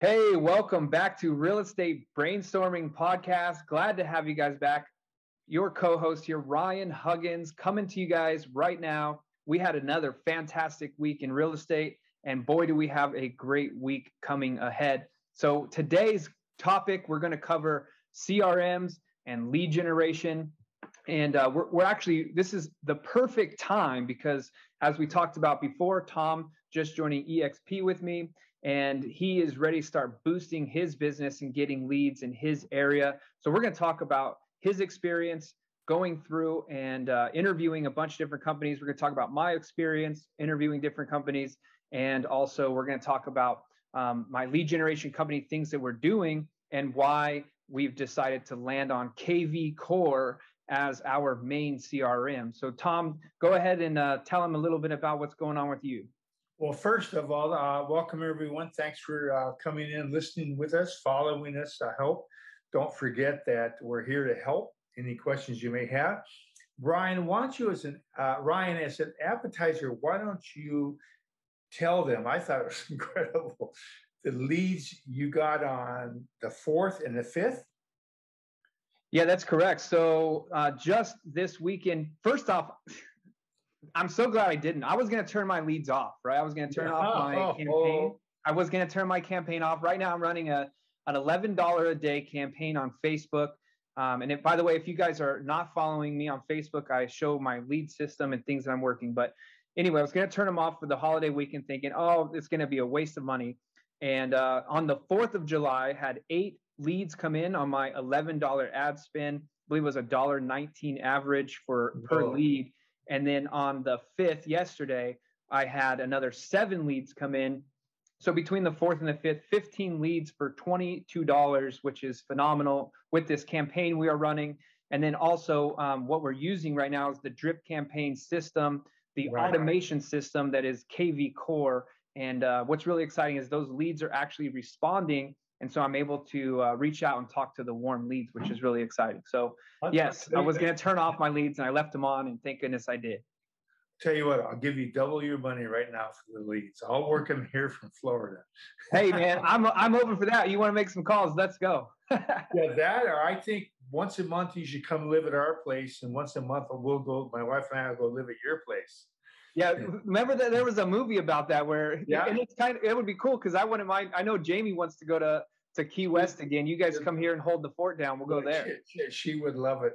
Hey, welcome back to Real Estate Brainstorming Podcast. Glad to have you guys back. Your co host here, Ryan Huggins, coming to you guys right now. We had another fantastic week in real estate, and boy, do we have a great week coming ahead. So, today's topic, we're going to cover CRMs and lead generation. And uh, we're, we're actually, this is the perfect time because, as we talked about before, Tom just joining EXP with me and he is ready to start boosting his business and getting leads in his area. So we're going to talk about his experience going through and uh, interviewing a bunch of different companies. We're going to talk about my experience interviewing different companies, and also we're going to talk about um, my lead generation company things that we're doing and why we've decided to land on KV Core as our main CRM. So Tom, go ahead and uh, tell him a little bit about what's going on with you. Well, first of all, uh, welcome everyone. Thanks for uh, coming in, listening with us, following us. I hope. Don't forget that we're here to help. Any questions you may have, Ryan? Why don't you, as an uh, Ryan, as an appetizer, why don't you tell them? I thought it was incredible. The leads you got on the fourth and the fifth. Yeah, that's correct. So uh, just this weekend, first off. I'm so glad I didn't. I was going to turn my leads off, right? I was going to turn off my oh, campaign. I was going to turn my campaign off. Right now, I'm running a an $11 a day campaign on Facebook. Um, and if, by the way, if you guys are not following me on Facebook, I show my lead system and things that I'm working. But anyway, I was going to turn them off for the holiday weekend, thinking, oh, it's going to be a waste of money. And uh, on the 4th of July, I had eight leads come in on my $11 ad spin. I believe it was a dollar 19 average for per lead. And then on the 5th, yesterday, I had another seven leads come in. So between the 4th and the 5th, 15 leads for $22, which is phenomenal with this campaign we are running. And then also, um, what we're using right now is the drip campaign system, the right. automation system that is KV Core. And uh, what's really exciting is those leads are actually responding and so I'm able to uh, reach out and talk to the warm leads, which is really exciting. So yes, I was going to turn off my leads and I left them on, and thank goodness I did. Tell you what, I'll give you double your money right now for the leads. I'll work them here from Florida. hey man, I'm I'm open for that. You want to make some calls? Let's go. yeah, that or I think once a month you should come live at our place, and once a month we'll go. My wife and I will go live at your place. Yeah, remember that there was a movie about that where yeah, and it's kind of it would be cool because I wouldn't mind. I know Jamie wants to go to to Key West again. You guys come here and hold the fort down. We'll go there. She, she would love it.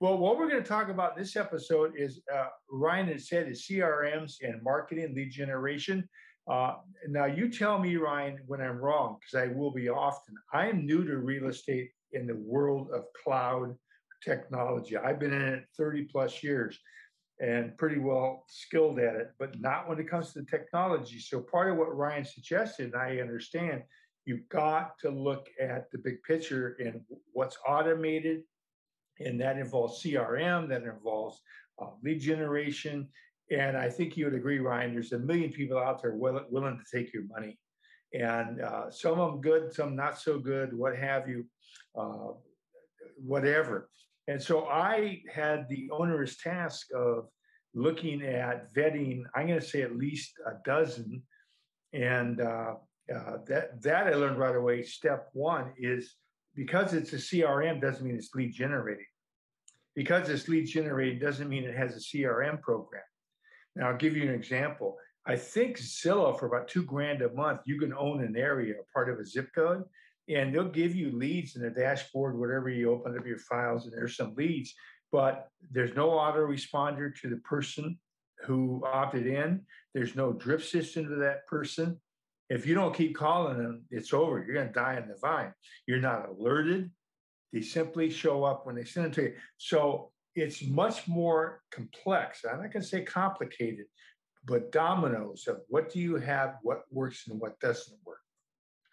Well, what we're going to talk about this episode is uh, Ryan has said is CRMs and marketing lead generation. Uh, now, you tell me, Ryan, when I'm wrong, because I will be often. I am new to real estate in the world of cloud technology. I've been in it 30 plus years and pretty well skilled at it, but not when it comes to the technology. So part of what Ryan suggested, and I understand, you've got to look at the big picture and what's automated, and that involves CRM, that involves uh, lead generation. And I think you would agree, Ryan, there's a million people out there will, willing to take your money. And uh, some of them good, some not so good, what have you, uh, whatever. And so I had the onerous task of looking at vetting, I'm going to say at least a dozen. And uh, uh, that that I learned right away. Step one is because it's a CRM doesn't mean it's lead generating. Because it's lead generating doesn't mean it has a CRM program. Now I'll give you an example. I think Zillow for about two grand a month, you can own an area, part of a zip code, and they'll give you leads in a dashboard, whatever you open up your files, and there's some leads, but there's no autoresponder to the person who opted in. There's no drip system to that person. If you don't keep calling them, it's over. You're going to die in the vine. You're not alerted. They simply show up when they send them to you. So it's much more complex. I'm not going to say complicated, but dominoes of what do you have, what works, and what doesn't work.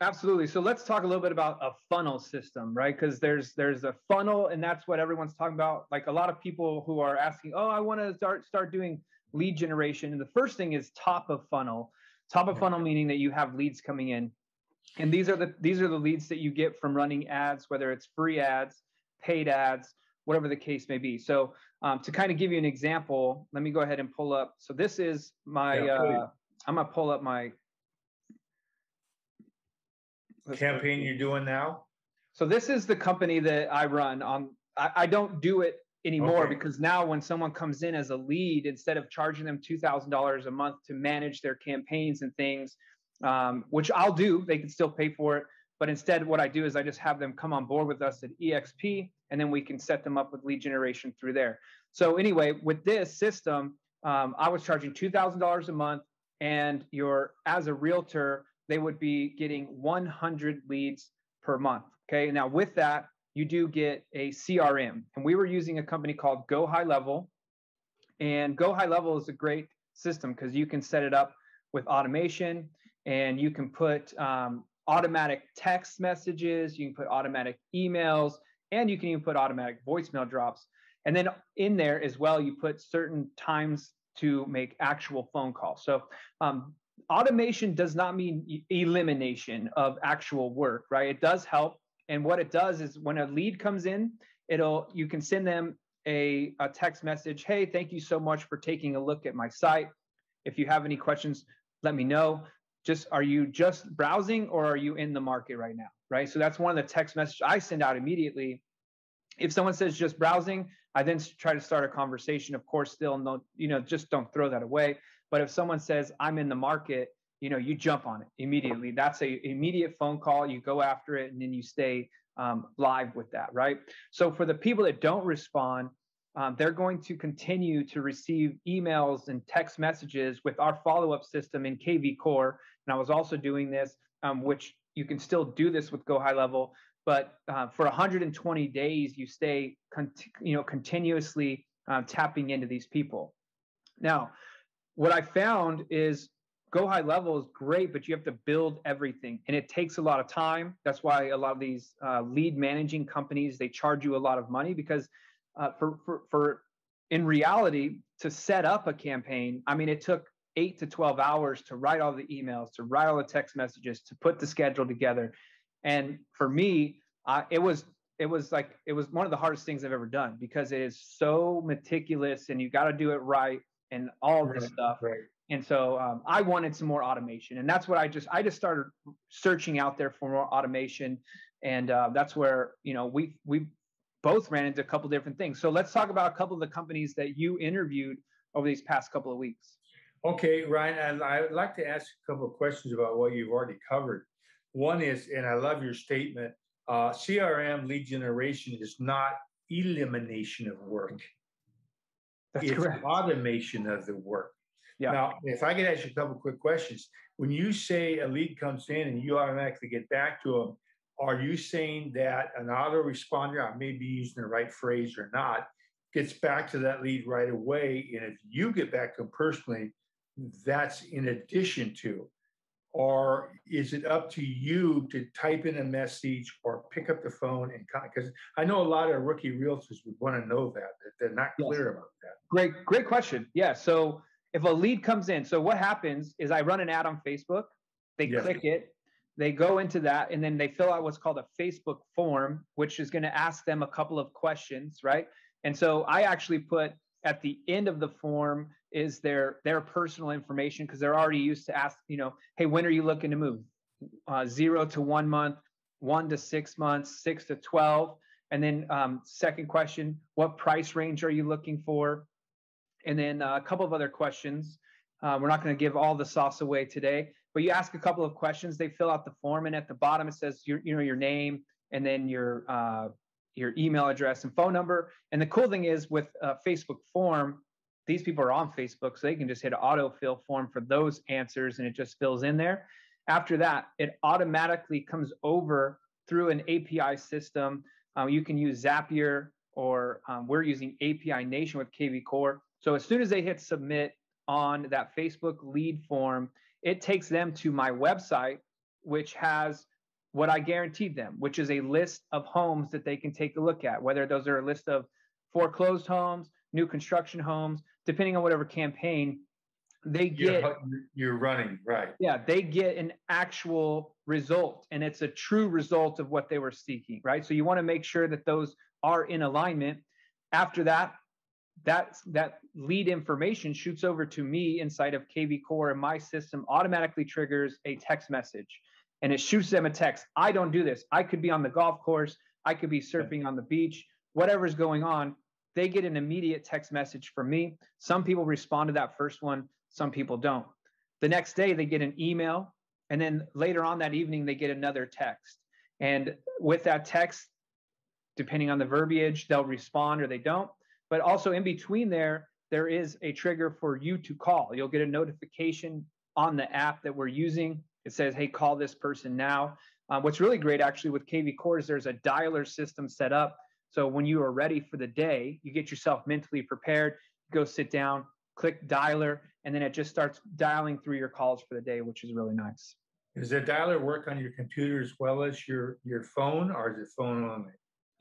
Absolutely. So let's talk a little bit about a funnel system, right? Because there's there's a funnel, and that's what everyone's talking about. Like a lot of people who are asking, "Oh, I want to start start doing lead generation," and the first thing is top of funnel. Top of funnel meaning that you have leads coming in. And these are the these are the leads that you get from running ads, whether it's free ads, paid ads, whatever the case may be. So um, to kind of give you an example, let me go ahead and pull up. So this is my. Yeah, uh, I'm gonna pull up my. Campaign you're doing now? So this is the company that I run on. I, I don't do it anymore okay. because now when someone comes in as a lead, instead of charging them two thousand dollars a month to manage their campaigns and things, um, which I'll do, they can still pay for it. But instead, what I do is I just have them come on board with us at EXP, and then we can set them up with lead generation through there. So anyway, with this system, um, I was charging two thousand dollars a month, and your as a realtor, they would be getting 100 leads per month. Okay, now with that, you do get a CRM, and we were using a company called Go High Level, and Go High Level is a great system because you can set it up with automation, and you can put um, automatic text messages, you can put automatic emails, and you can even put automatic voicemail drops. And then in there as well, you put certain times to make actual phone calls. So um, automation does not mean elimination of actual work, right? It does help. And what it does is when a lead comes in, it'll you can send them a, a text message. Hey, thank you so much for taking a look at my site. If you have any questions, let me know. Just are you just browsing or are you in the market right now? Right. So that's one of the text messages I send out immediately. If someone says just browsing, I then try to start a conversation. Of course, still no, you know, just don't throw that away. But if someone says I'm in the market, you know, you jump on it immediately. That's a immediate phone call. You go after it, and then you stay um, live with that, right? So for the people that don't respond, um, they're going to continue to receive emails and text messages with our follow-up system in KV Core. And I was also doing this, um, which you can still do this with Go High Level, but uh, for 120 days you stay cont- you know continuously uh, tapping into these people now what i found is go high level is great but you have to build everything and it takes a lot of time. That's why a lot of these uh, lead managing companies they charge you a lot of money because uh, for, for for in reality to set up a campaign i mean it took eight to 12 hours to write all the emails to write all the text messages to put the schedule together. And for me, uh, it was it was like it was one of the hardest things I've ever done because it is so meticulous and you got to do it right and all this stuff. Right. And so um, I wanted some more automation, and that's what I just I just started searching out there for more automation, and uh, that's where you know we we both ran into a couple different things. So let's talk about a couple of the companies that you interviewed over these past couple of weeks. Okay, Ryan, and I'd like to ask a couple of questions about what you've already covered. One is, and I love your statement, uh, CRM lead generation is not elimination of work. That's it's correct. automation of the work. Yeah. Now, if I could ask you a couple quick questions, when you say a lead comes in and you automatically get back to them, are you saying that an autoresponder, I may be using the right phrase or not, gets back to that lead right away? And if you get back to them personally, that's in addition to or is it up to you to type in a message or pick up the phone and because I know a lot of rookie realtors would want to know that, that they're not clear yes. about that. Great, great question. Yeah. So if a lead comes in, so what happens is I run an ad on Facebook, they yes. click it, they go into that, and then they fill out what's called a Facebook form, which is going to ask them a couple of questions, right? And so I actually put at the end of the form is their their personal information because they're already used to ask you know hey when are you looking to move? Uh, zero to one month one to six months six to 12 and then um, second question what price range are you looking for? And then uh, a couple of other questions. Uh, we're not going to give all the sauce away today but you ask a couple of questions they fill out the form and at the bottom it says your you know your name and then your uh, your email address and phone number. And the cool thing is with Facebook form, these people are on Facebook, so they can just hit autofill form for those answers and it just fills in there. After that, it automatically comes over through an API system. Um, you can use Zapier or um, we're using API Nation with KV Core. So as soon as they hit submit on that Facebook lead form, it takes them to my website, which has what I guaranteed them, which is a list of homes that they can take a look at, whether those are a list of foreclosed homes, new construction homes, depending on whatever campaign they get. You're, you're running, right. Yeah, they get an actual result and it's a true result of what they were seeking, right? So you want to make sure that those are in alignment. After that, that that lead information shoots over to me inside of KV Core and my system automatically triggers a text message and it shoots them a text. I don't do this. I could be on the golf course. I could be surfing on the beach, whatever's going on. They get an immediate text message from me. Some people respond to that first one, some people don't. The next day, they get an email. And then later on that evening, they get another text. And with that text, depending on the verbiage, they'll respond or they don't. But also in between there, there is a trigger for you to call. You'll get a notification on the app that we're using. It says, hey, call this person now. Um, what's really great actually with KV Core is there's a dialer system set up. So when you are ready for the day, you get yourself mentally prepared, go sit down, click dialer, and then it just starts dialing through your calls for the day, which is really nice. Does the dialer work on your computer as well as your, your phone, or is it phone only?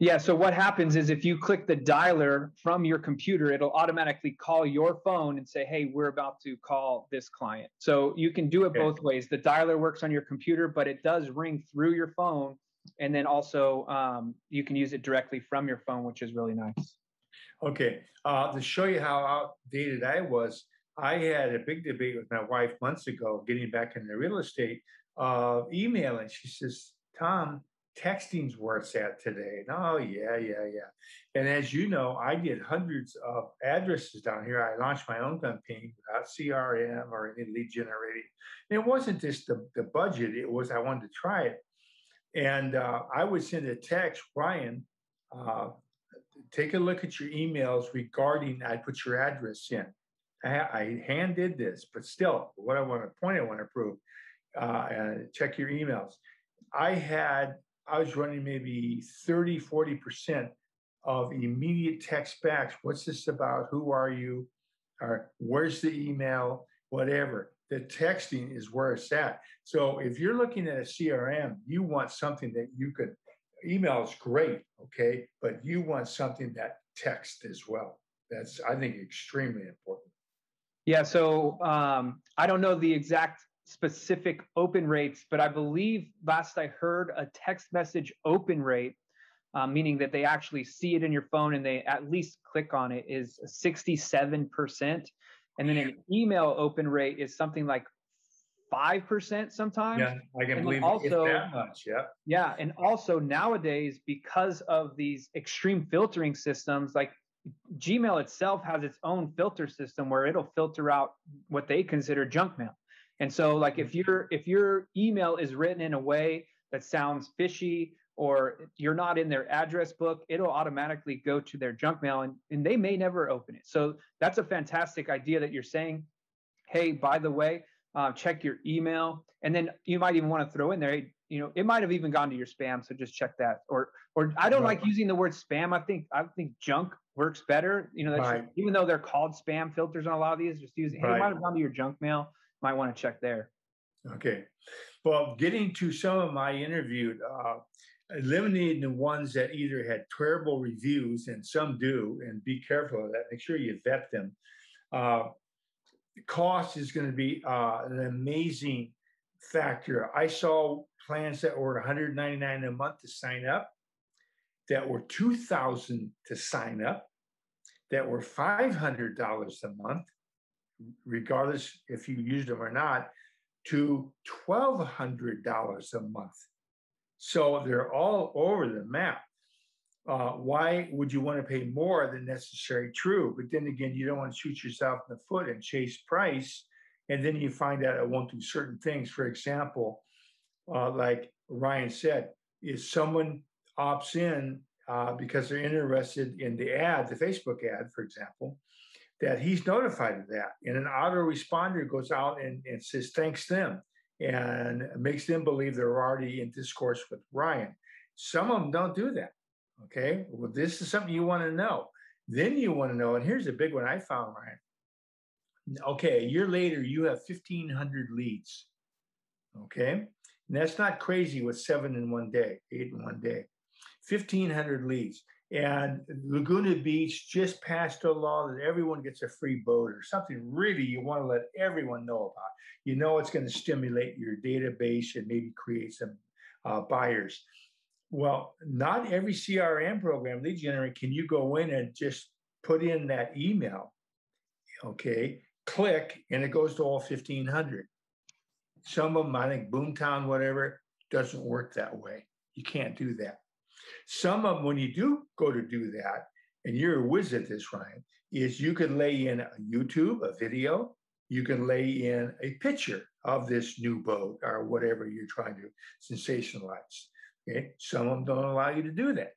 Yeah. So what happens is if you click the dialer from your computer, it'll automatically call your phone and say, "Hey, we're about to call this client." So you can do it okay. both ways. The dialer works on your computer, but it does ring through your phone, and then also um, you can use it directly from your phone, which is really nice. Okay. Uh, to show you how outdated I was, I had a big debate with my wife months ago, getting back into real estate, uh, emailing. She says, "Tom." texting's where it's at today. And, oh, yeah, yeah, yeah. And as you know, I did hundreds of addresses down here. I launched my own campaign without CRM or any lead generating. And it wasn't just the, the budget, it was I wanted to try it. And uh, I would send a text, Ryan, uh, take a look at your emails regarding, I put your address in. I, I hand did this, but still, what I want to point I want to prove, uh, and check your emails. I had I was running maybe 30, 40% of immediate text backs. What's this about? Who are you? Or where's the email? Whatever. The texting is where it's at. So if you're looking at a CRM, you want something that you could email is great, okay, but you want something that text as well. That's I think extremely important. Yeah. So um, I don't know the exact specific open rates, but I believe last I heard a text message open rate, uh, meaning that they actually see it in your phone and they at least click on it, is 67%. And then an email open rate is something like 5% sometimes. Yeah, I can and believe also, that much. Yeah. Yeah. And also nowadays, because of these extreme filtering systems, like Gmail itself has its own filter system where it'll filter out what they consider junk mail. And so like if mm-hmm. your if your email is written in a way that sounds fishy or you're not in their address book, it'll automatically go to their junk mail and, and they may never open it. So that's a fantastic idea that you're saying, hey, by the way, uh, check your email. And then you might even want to throw in there, you know, it might have even gone to your spam. So just check that. Or or I don't right. like using the word spam. I think I think junk works better. You know, right. even though they're called spam filters on a lot of these, just use hey, right. it might have gone to your junk mail might want to check there. Okay. Well, getting to some of my interviewed, uh, eliminating the ones that either had terrible reviews, and some do, and be careful of that. Make sure you vet them. Uh, cost is going to be uh, an amazing factor. I saw plans that were 199 a month to sign up, that were 2,000 to sign up, that were $500 a month, regardless if you used them or not, to $1,200 a month. So they're all over the map. Uh, why would you want to pay more than necessary? True. But then again, you don't want to shoot yourself in the foot and chase price. And then you find out it won't do certain things. For example, uh, like Ryan said, if someone opts in uh, because they're interested in the ad, the Facebook ad, for example, that he's notified of that. And an autoresponder goes out and, and says, thanks them, and makes them believe they're already in discourse with Ryan. Some of them don't do that. Okay. Well, this is something you want to know. Then you want to know, and here's a big one I found, Ryan. Okay, a year later, you have 1,500 leads. Okay. And that's not crazy with seven in one day, eight in one day. 1,500 leads. And Laguna Beach just passed a law that everyone gets a free boat or something really you want to let everyone know about. You know it's going to stimulate your database and maybe create some uh, buyers. Well, not every CRM program, lead generate, can you go in and just put in that email, okay, click, and it goes to all 1,500. Some of them, I think Boomtown, whatever, doesn't work that way. You can't do that. Some of them, when you do go to do that, and you're a whiz at this, Ryan, is you can lay in a YouTube, a video, you can lay in a picture of this new boat or whatever you're trying to sensationalize. Okay, some of them don't allow you to do that.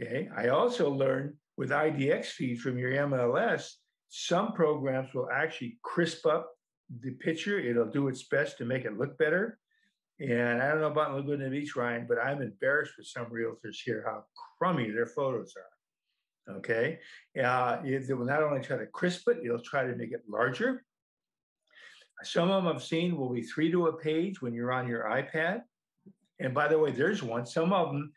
Okay, I also learned with IDX feeds from your MLS, some programs will actually crisp up the picture. It'll do its best to make it look better. And I don't know about Laguna Beach, Ryan, but I'm embarrassed with some realtors here how crummy their photos are. Okay. Uh, it, will not only try to crisp it, it'll try to make it larger. Some of them I've seen will be three to a page when you're on your iPad. And by the way, there's one. Some of them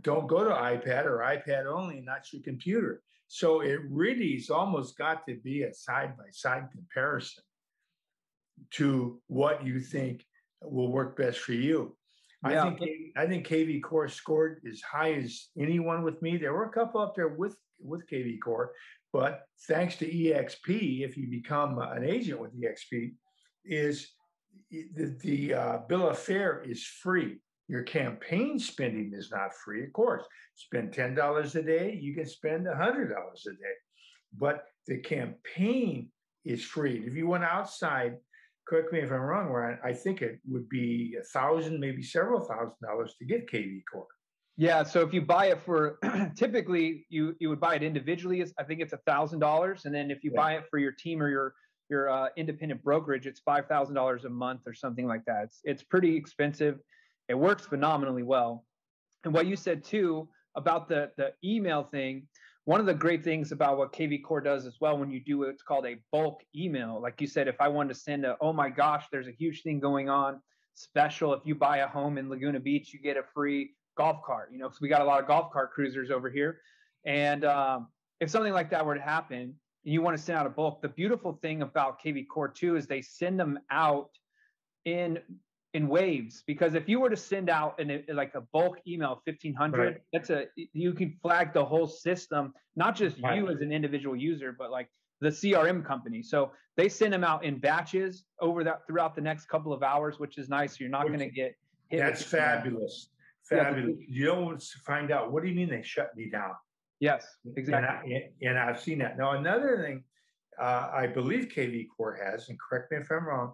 don't go to iPad or iPad only, not your computer. So it really is almost got to be a side by side comparison to what you think will work best for you. Yeah. I think I think KV Core scored as high as anyone with me. There were a couple up there with with KV Core, but thanks to EXP, if you become an agent with EXP, is the, the uh, bill of fare is free. Your campaign spending is not free, of course. Spend ten dollars a day, you can spend hundred dollars a day, but the campaign is free. If you went outside correct me if I'm wrong, Ryan, I think it would be a thousand, maybe several thousand dollars to get KV Core. Yeah, so if you buy it for typically you you would buy it individually, I think it's a thousand dollars, and then if you yeah. buy it for your team or your your uh, independent brokerage, it's five thousand dollars a month or something like that. It's it's pretty expensive. It works phenomenally well. And what you said too about the the email thing, one of the great things about what KV Core does as well, when you do what's called a bulk email. Like you said, if I wanted to send a, oh my gosh, there's a huge thing going on, special. If you buy a home in Laguna Beach, you get a free golf cart. You know, because we got a lot of golf cart cruisers over here. And um, if something like that were to happen, and you want to send out a bulk, the beautiful thing about KV Core 2 is they send them out in in waves because if you were to send out an, like a bulk email 1500 right. that's a you can flag the whole system not just right. you as an individual user but like the crm company. So they send them out in batches over that throughout the next couple of hours which is nice. You're not going to get hit that's fabulous fabulous. Yeah, you don't find out what do you mean they shut me down? Yes exactly. And, I, and i've seen that. Now another thing uh, i believe kv core has and correct me if i'm wrong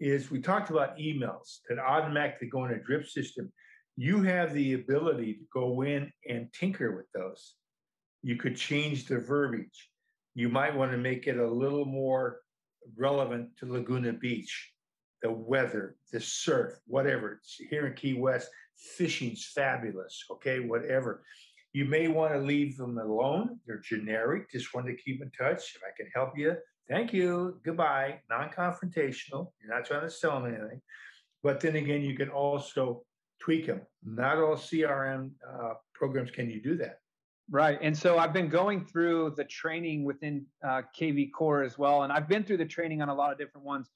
is we talked about emails that automatically go in a drip system. You have the ability to go in and tinker with those. You could change the verbiage. You might want to make it a little more relevant to Laguna Beach, the weather, the surf, whatever. It's here in Key West, fishing's fabulous. Okay, whatever. You may want to leave them alone. They're generic. Just want to keep in touch. If I can help you, thank you, goodbye, non-confrontational. You're not trying to sell them anything. But then again, you can also tweak them. Not all CRM uh, programs can you do that. Right. And so I've been going through the training within uh, KV Core as well. And I've been through the training on a lot of different ones.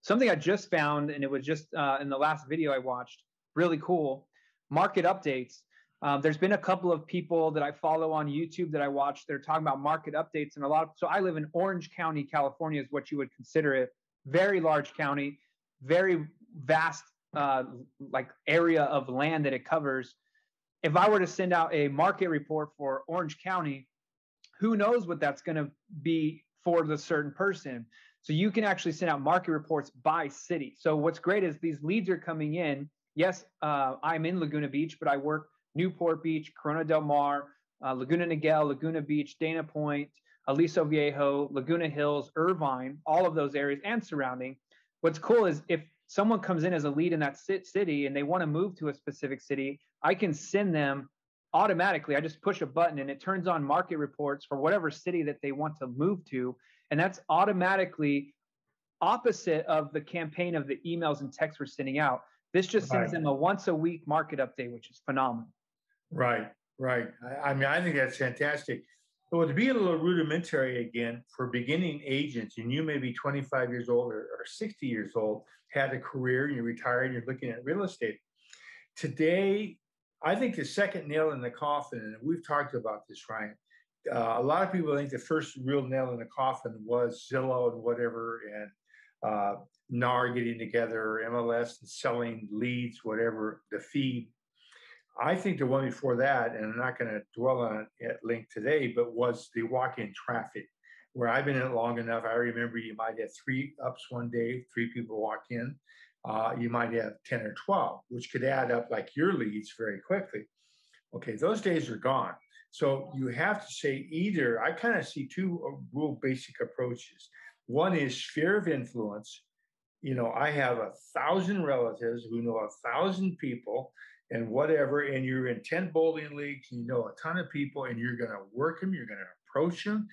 Something I just found, and it was just uh, in the last video I watched, really cool market updates. Um, there's been a couple of people that I follow on YouTube that I watch. They're talking about market updates and a lot. Of, so I live in Orange County, California, is what you would consider it. Very large county, very vast, uh, like area of land that it covers. If I were to send out a market report for Orange County, who knows what that's going to be for the certain person. So you can actually send out market reports by city. So what's great is these leads are coming in. Yes, uh, I'm in Laguna Beach, but I work Newport Beach, Corona del Mar, uh, Laguna Niguel, Laguna Beach, Dana Point, Aliso Viejo, Laguna Hills, Irvine, all of those areas and surrounding. What's cool is if someone comes in as a lead in that city and they want to move to a specific city, I can send them automatically. I just push a button and it turns on market reports for whatever city that they want to move to. And that's automatically opposite of the campaign of the emails and texts we're sending out. This just sends right. them a once a week market update, which is phenomenal. Right, right. I, I mean, I think that's fantastic. Well, to be a little rudimentary again for beginning agents, and you may be 25 years old or, or 60 years old, had a career, you're retired, and you're looking at real estate. Today, I think the second nail in the coffin, and we've talked about this, Ryan. Uh, a lot of people think the first real nail in the coffin was Zillow and whatever, and uh, NAR getting together, MLS and selling leads, whatever the feed. I think the one before that, and I'm not going to dwell on it at length today, but was the walk-in traffic, where I've been in it long enough. I remember you might have three ups one day, three people walk in. Uh, you might have 10 or 12, which could add up like your leads very quickly. Okay, those days are gone. So you have to say either, I kind of see two uh, real basic approaches. One is sphere of influence. You know, I have a thousand relatives who know a thousand people and whatever, and you're in 10 bowling leagues, you know a ton of people, and you're going to work them, you're going to approach them.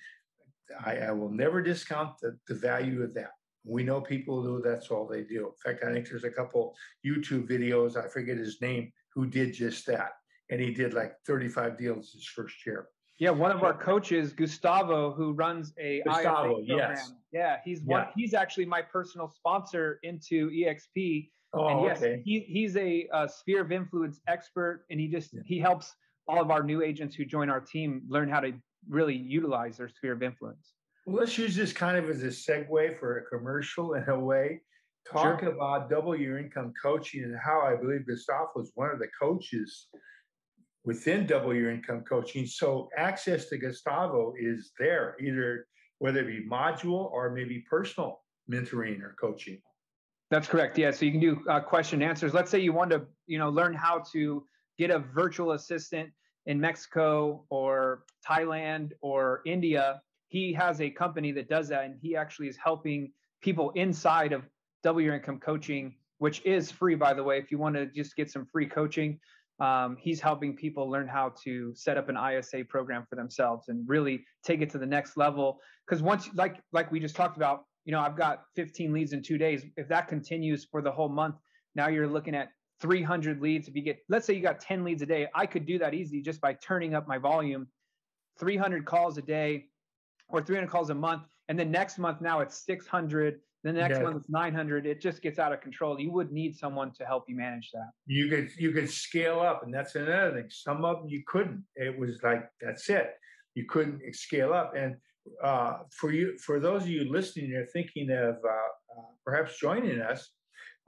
I, I, will never discount the, the value of that. We know people who that's all they do. In fact, I think there's a couple YouTube videos, I forget his name, who did just that. And he did like 35 deals his first year. Yeah, one of our coaches, Gustavo, who runs a Gustavo, ISA program. Yes. Yeah, he's one. Yeah. He's actually my personal sponsor into EXP. Oh, and yes, okay. he, he's a, a, sphere of influence expert, and he just yeah. he helps all of our new agents who join our team learn how to really utilize their sphere of influence. Well, let's use this kind of as a segue for a commercial in a way. Talk sure. about double your income coaching and how I believe Gustavo was one of the coaches within double your income coaching. So access to Gustavo is there, either whether it be module or maybe personal mentoring or coaching. That's correct. Yeah. So you can do uh, question and answers. Let's say you want to, you know, learn how to get a virtual assistant in Mexico or Thailand or India. He has a company that does that, and he actually is helping people inside of double your income coaching, which is free, by the way. If you want to just get some free coaching, um, he's helping people learn how to set up an ISA program for themselves and really take it to the next level. Because once, like like we just talked about, you know, I've got 15 leads in two days. If that continues for the whole month, now you're looking at 300 leads. If you get, let's say you got 10 leads a day, I could do that easy just by turning up my volume, 300 calls a day or 300 calls a month. And then next month, now it's 600 the next yeah. one is 900 it just gets out of control you would need someone to help you manage that you could you could scale up and that's another thing some of them you couldn't it was like that's it you couldn't scale up and uh, for you for those of you listening you're thinking of uh, uh, perhaps joining us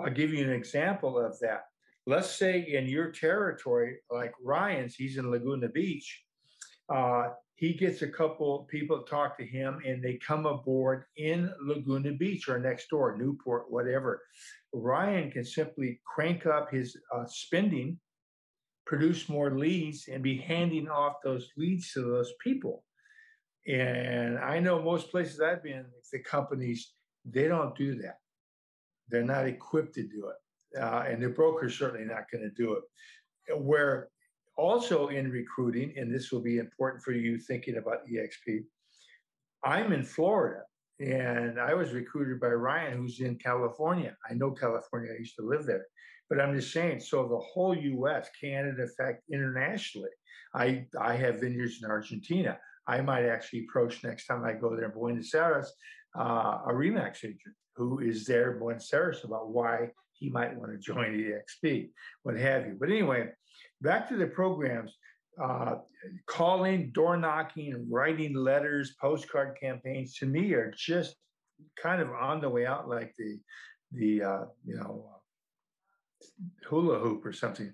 i'll give you an example of that let's say in your territory like ryan's he's in laguna beach uh, he gets a couple people to talk to him and they come aboard in Laguna Beach or next door, Newport, whatever. Ryan can simply crank up his uh, spending, produce more leads, and be handing off those leads to those people. And I know most places I've been, the companies, they don't do that. They're not equipped to do it. Uh, and the broker's certainly not going to do it. Where also in recruiting, and this will be important for you thinking about EXP, I'm in Florida and I was recruited by Ryan, who's in California. I know California, I used to live there. But I'm just saying, so the whole US, Canada, in fact, internationally, I, I have vineyards in Argentina. I might actually approach next time I go there in Buenos Aires uh, a Remax agent who is there in Buenos Aires about why he might want to join EXP, what have you. But anyway, back to the programs. Uh, calling, door knocking, writing letters, postcard campaigns to me are just kind of on the way out, like the the uh, you know hula hoop or something.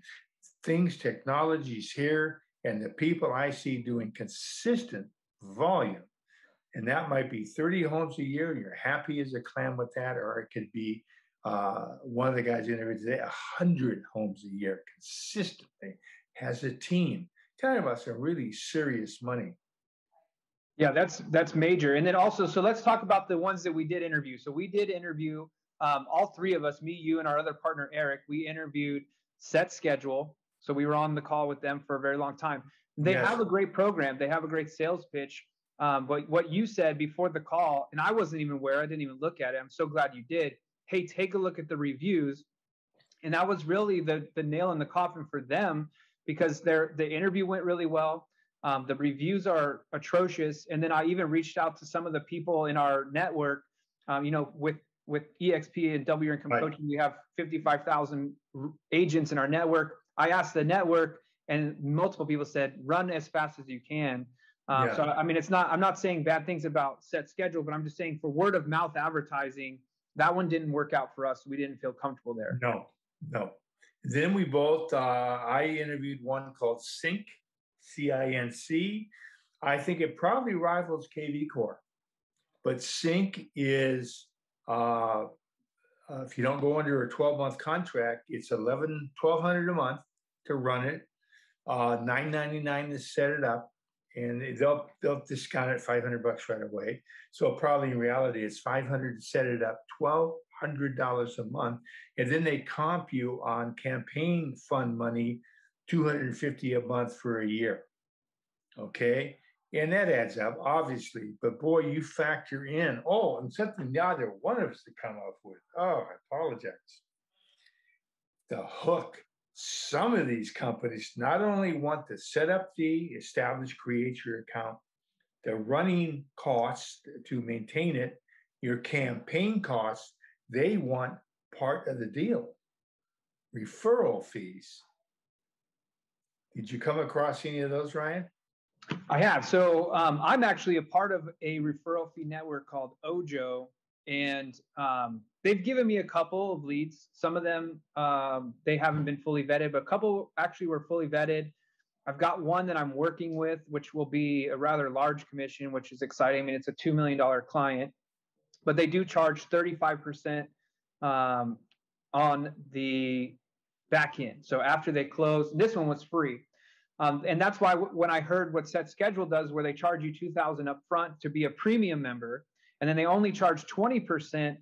Things, technologies here, and the people I see doing consistent volume, and that might be 30 homes a year. You're happy as a clam with that, or it could be uh, one of the guys interviewed today, 100 homes a year consistently, has a team. Talking about some really serious money. Yeah, that's that's major. And then also, so let's talk about the ones that we did interview. So we did interview um, all three of us, me, you, and our other partner Eric. We interviewed Set Schedule. So we were on the call with them for a very long time. They yes. have a great program. They have a great sales pitch. Um, but what you said before the call, and I wasn't even aware. I didn't even look at it. I'm so glad you did hey, take a look at the reviews. And that was really the, the nail in the coffin for them because their the interview went really well. Um, the reviews are atrocious. And then I even reached out to some of the people in our network. Um, you know, with with EXP and W Income right. Coaching, we have 55,000 agents in our network. I asked the network, and multiple people said, "Run as fast as you can." Um, yeah. So I mean, it's not. I'm not saying bad things about set schedule, but I'm just saying for word of mouth advertising, that one didn't work out for us. We didn't feel comfortable there. No, no. Then we both, uh, I interviewed one called Cinc, C I N C. I think it probably rivals KV Core, but Cinc is, uh, uh, if you don't go under a 12 month contract, it's 11, 1200 a month to run it, uh, 999 to set it up, and they'll they'll discount it 500 bucks right away. So probably in reality, it's 500 to set it up, 1200 dollars a month, and then they comp you on campaign fund money, 250 a month for a year. Okay, and that adds up, obviously. But boy, you factor in, oh, and something the other one of us to come up with. Oh, I apologize. The hook. Some of these companies not only want the setup fee, establish, create your account, the running costs to maintain it, your campaign costs, they want part of the deal. Referral fees. Did you come across any of those, Ryan? I have. So um, I'm actually a part of a referral fee network called Ojo, and um, they've given me a couple of leads. Some of them um, they haven't been fully vetted, but a couple actually were fully vetted. I've got one that I'm working with, which will be a rather large commission, which is exciting. I mean, it's a two million dollar client, but they do charge 35 percent um, on the back end. So after they close, this one was free. Um, and that's why w- when I heard what Set Schedule does, where they charge you 2000 up front to be a premium member, and then they only charge 20%,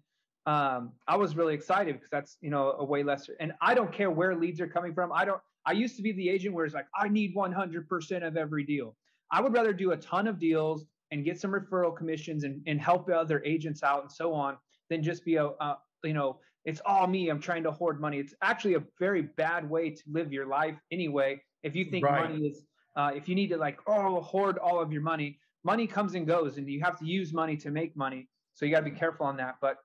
um, I was really excited because that's, you know, a way lesser. And I don't care where leads are coming from. I don't, I used to be the agent where it's like, I need 100% of every deal. I would rather do a ton of deals and get some referral commissions and, and help other agents out and so on than just be a, a you know, it's all me. I'm trying to hoard money. It's actually a very bad way to live your life anyway if you think right. money is, uh, if you need to like, oh, hoard all of your money, money comes and goes, and you have to use money to make money. So you got to be careful on that. But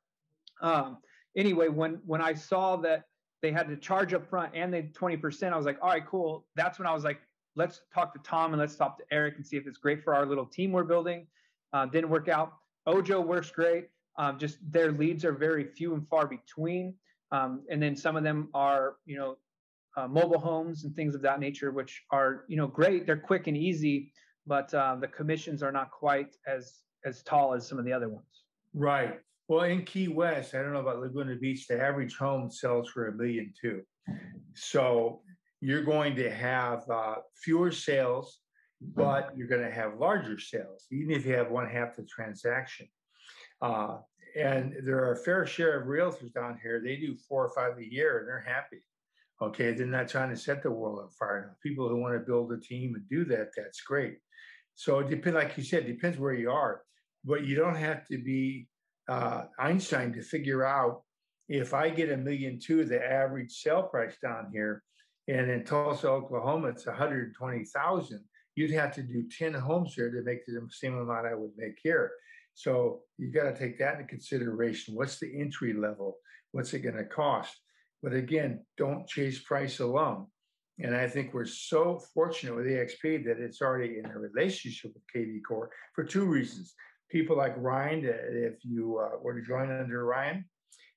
um, anyway, when when I saw that they had to charge up front and they 20%, I was like, all right, cool. That's when I was like, let's talk to Tom and let's talk to Eric and see if it's great for our little team we're building. Uh, didn't work out. Ojo works great. Um, just their leads are very few and far between. Um, and then some of them are, you know, uh, mobile homes and things of that nature, which are you know great. They're quick and easy, but uh, the commissions are not quite as as tall as some of the other ones. Right. Well, in Key West, I don't know about Laguna Beach. The average home sells for a million two, so you're going to have uh, fewer sales, but you're going to have larger sales, even if you have one half the transaction. Uh, and there are a fair share of realtors down here. They do four or five a year, and they're happy. Okay, they're not trying to set the world on fire. People who want to build a team and do that, that's great. So it depends, like you said, depends where you are. But you don't have to be uh, Einstein to figure out if I get a million two, the average sale price down here, and in Tulsa, Oklahoma, it's 120,000. You'd have to do 10 homes here to make the same amount I would make here. So you got to take that into consideration. What's the entry level? What's it going to cost? But again, don't chase price alone. And I think we're so fortunate with EXP that it's already in a relationship with KV Core for two reasons. People like Ryan, if you uh, were to join under Ryan,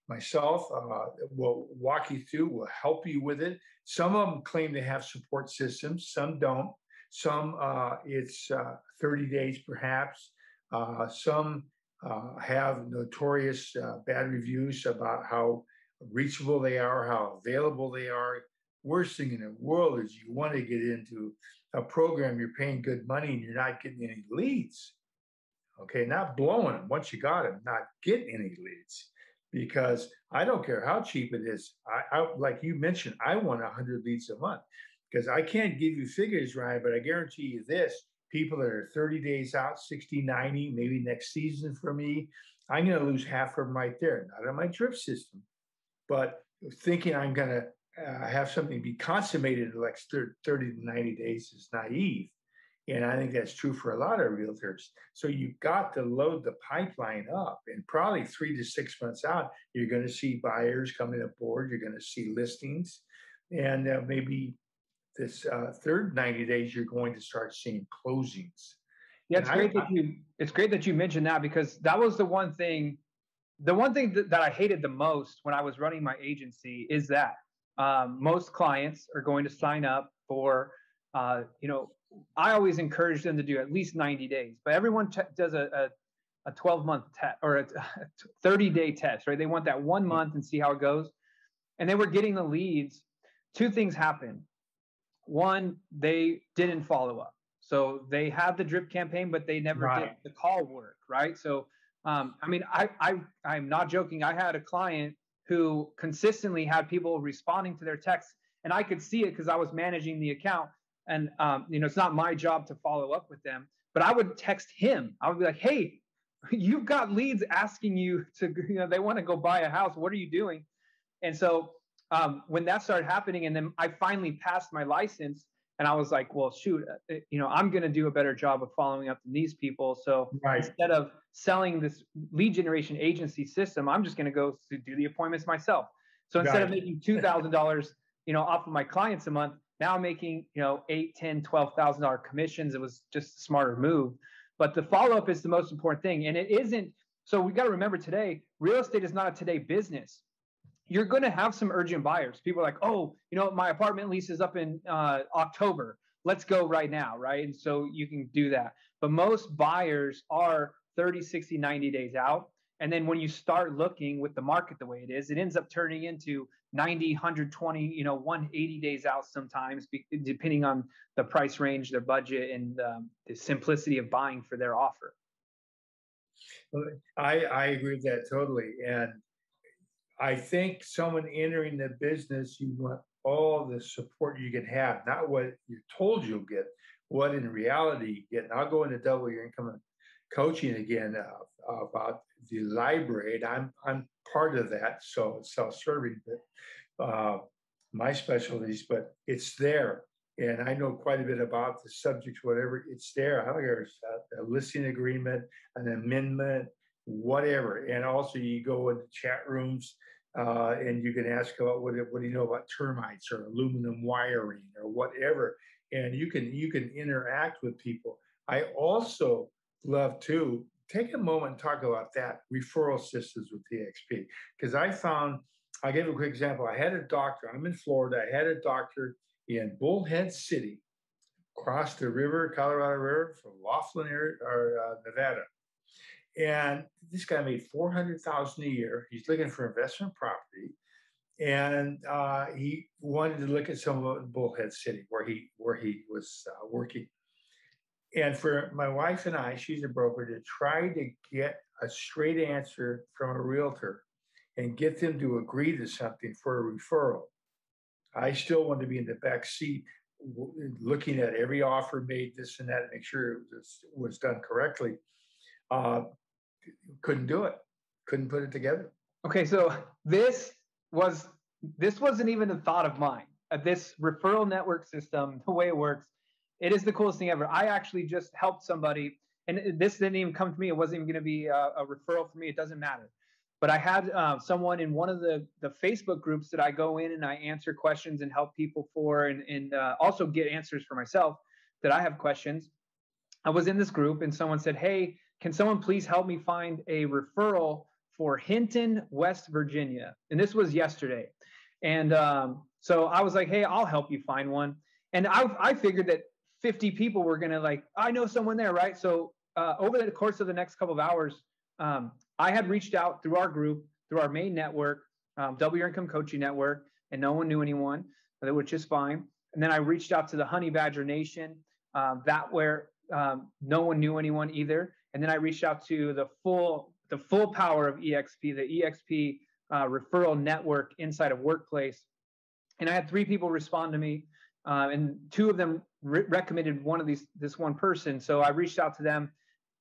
myself uh, will walk you through, will help you with it. Some of them claim to have support systems, some don't. Some uh, it's uh, 30 days perhaps. Uh, some uh, have notorious bad reviews about how reachable they are, how available they are. Worst thing in the world is you want to get into a program you're paying good money and you're not getting any leads. Okay, not blowing them once you got them, not getting any leads. Because I don't care how cheap it is. I, I like you mentioned, I want 100 leads a month because I can't give you figures, Ryan, but I guarantee you this people that are 30 days out, 60, 90, maybe next season for me, I'm going to lose half of them right there, not on my drip system. But thinking I'm going to uh, have something be consummated in like 30 to 90 days is naive. And I think that's true for a lot of realtors. So you've got to load the pipeline up. And probably three to six months out, you're going to see buyers coming aboard. You're going to see listings. And uh, maybe this uh, third 90 days, you're going to start seeing closings. Yeah, it's and great I, that you it's great that you mentioned that because that was the one thing the one thing that, that, I hated the most when I was running my agency is that um, most clients are going to sign up for, uh, you know, I always encourage them to do at least 90 days, but everyone t- does a, a, a 12 month test or a 30 day test, right? They want that one month and see how it goes. And they were getting the leads. Two things happened. One, they didn't follow up. So they had the drip campaign, but they never right. did the call work, right? So um, I mean, I, I, I'm not joking. I had a client who consistently had people responding to their texts, and I could see it because I was managing the account. And um, you know, it's not my job to follow up with them, but I would text him. I would be like, "Hey, you've got leads asking you to, you know, they want to go buy a house. What are you doing?" And so um, when that started happening, and then I finally passed my license, and I was like, well, shoot, uh, you know, I'm going to do a better job of following up than these people. So right. instead of selling this lead generation agency system, I'm just going to go to do the appointments myself. So instead of making two thousand dollars, you know, off of my clients a month, now I'm making you know eight, ten, twelve thousand dollar commissions. It was just a smarter move. But the follow up is the most important thing, and it isn't. So we got to remember today, real estate is not a today business you're going to have some urgent buyers. People are like, oh, you know, my apartment lease is up in uh, October. Let's go right now, right? And so you can do that. But most buyers are 30, 60, 90 days out. And then when you start looking with the market the way it is, it ends up turning into 90, 120, you know, 180 days out sometimes, depending on the price range, their budget, and um, the simplicity of buying for their offer. I, I agree with that totally. And I think someone entering the business, you want all the support you can have, not what you're told you'll get, what in reality you get. And I'll go into double your income coaching again uh, about the library. And I'm I'm part of that, so it's self-serving, but uh, my specialties, but it's there. And I know quite a bit about the subject, whatever it's there. I there's a, a listing agreement, an amendment, whatever. And also, you go into chat rooms uh, and you can ask about what, what do you know about termites or aluminum wiring or whatever, and you can you can interact with people. I also love to take a moment and talk about that referral systems with EXP because I found I'll give a quick example. I had a doctor. I'm in Florida. I had a doctor in Bullhead City, across the river, Colorado River, from Laughlin, area, or uh, Nevada. And this guy made 400,000 a year. He's looking for investment property. And uh, he wanted to look at some of Bullhead City where he where he was uh, working. And for my wife and I, she's a broker, to try to get a straight answer from a realtor and get them to agree to something for a referral. I still want to be in the back seat looking at every offer made, this and that, and make sure it was, was done correctly. Uh, couldn't do it. Couldn't put it together. Okay, so this was this wasn't even a thought of mine. Uh, this referral network system, the way it works, it is the coolest thing ever. I actually just helped somebody, and this didn't even come to me. It wasn't even going to be a, a, referral for me. It doesn't matter. But I had uh, someone in one of the the Facebook groups that I go in and I answer questions and help people for, and and uh, also get answers for myself that I have questions. I was in this group, and someone said, "Hey." Can someone please help me find a referral for Hinton, West Virginia? And this was yesterday. And um, so I was like, hey, I'll help you find one. And I, I figured that 50 people were going to like, I know someone there, right? So uh, over the course of the next couple of hours, um, I had reached out through our group, through our main network, um, Double Your Income Coaching Network, and no one knew anyone, which is fine. And then I reached out to the Honey Badger Nation, um, that where um, no one knew anyone either and then I reached out to the full the full power of EXP, the EXP uh, referral network inside of Workplace, and I had three people respond to me, uh, and two of them re- recommended one of these this one person. So I reached out to them,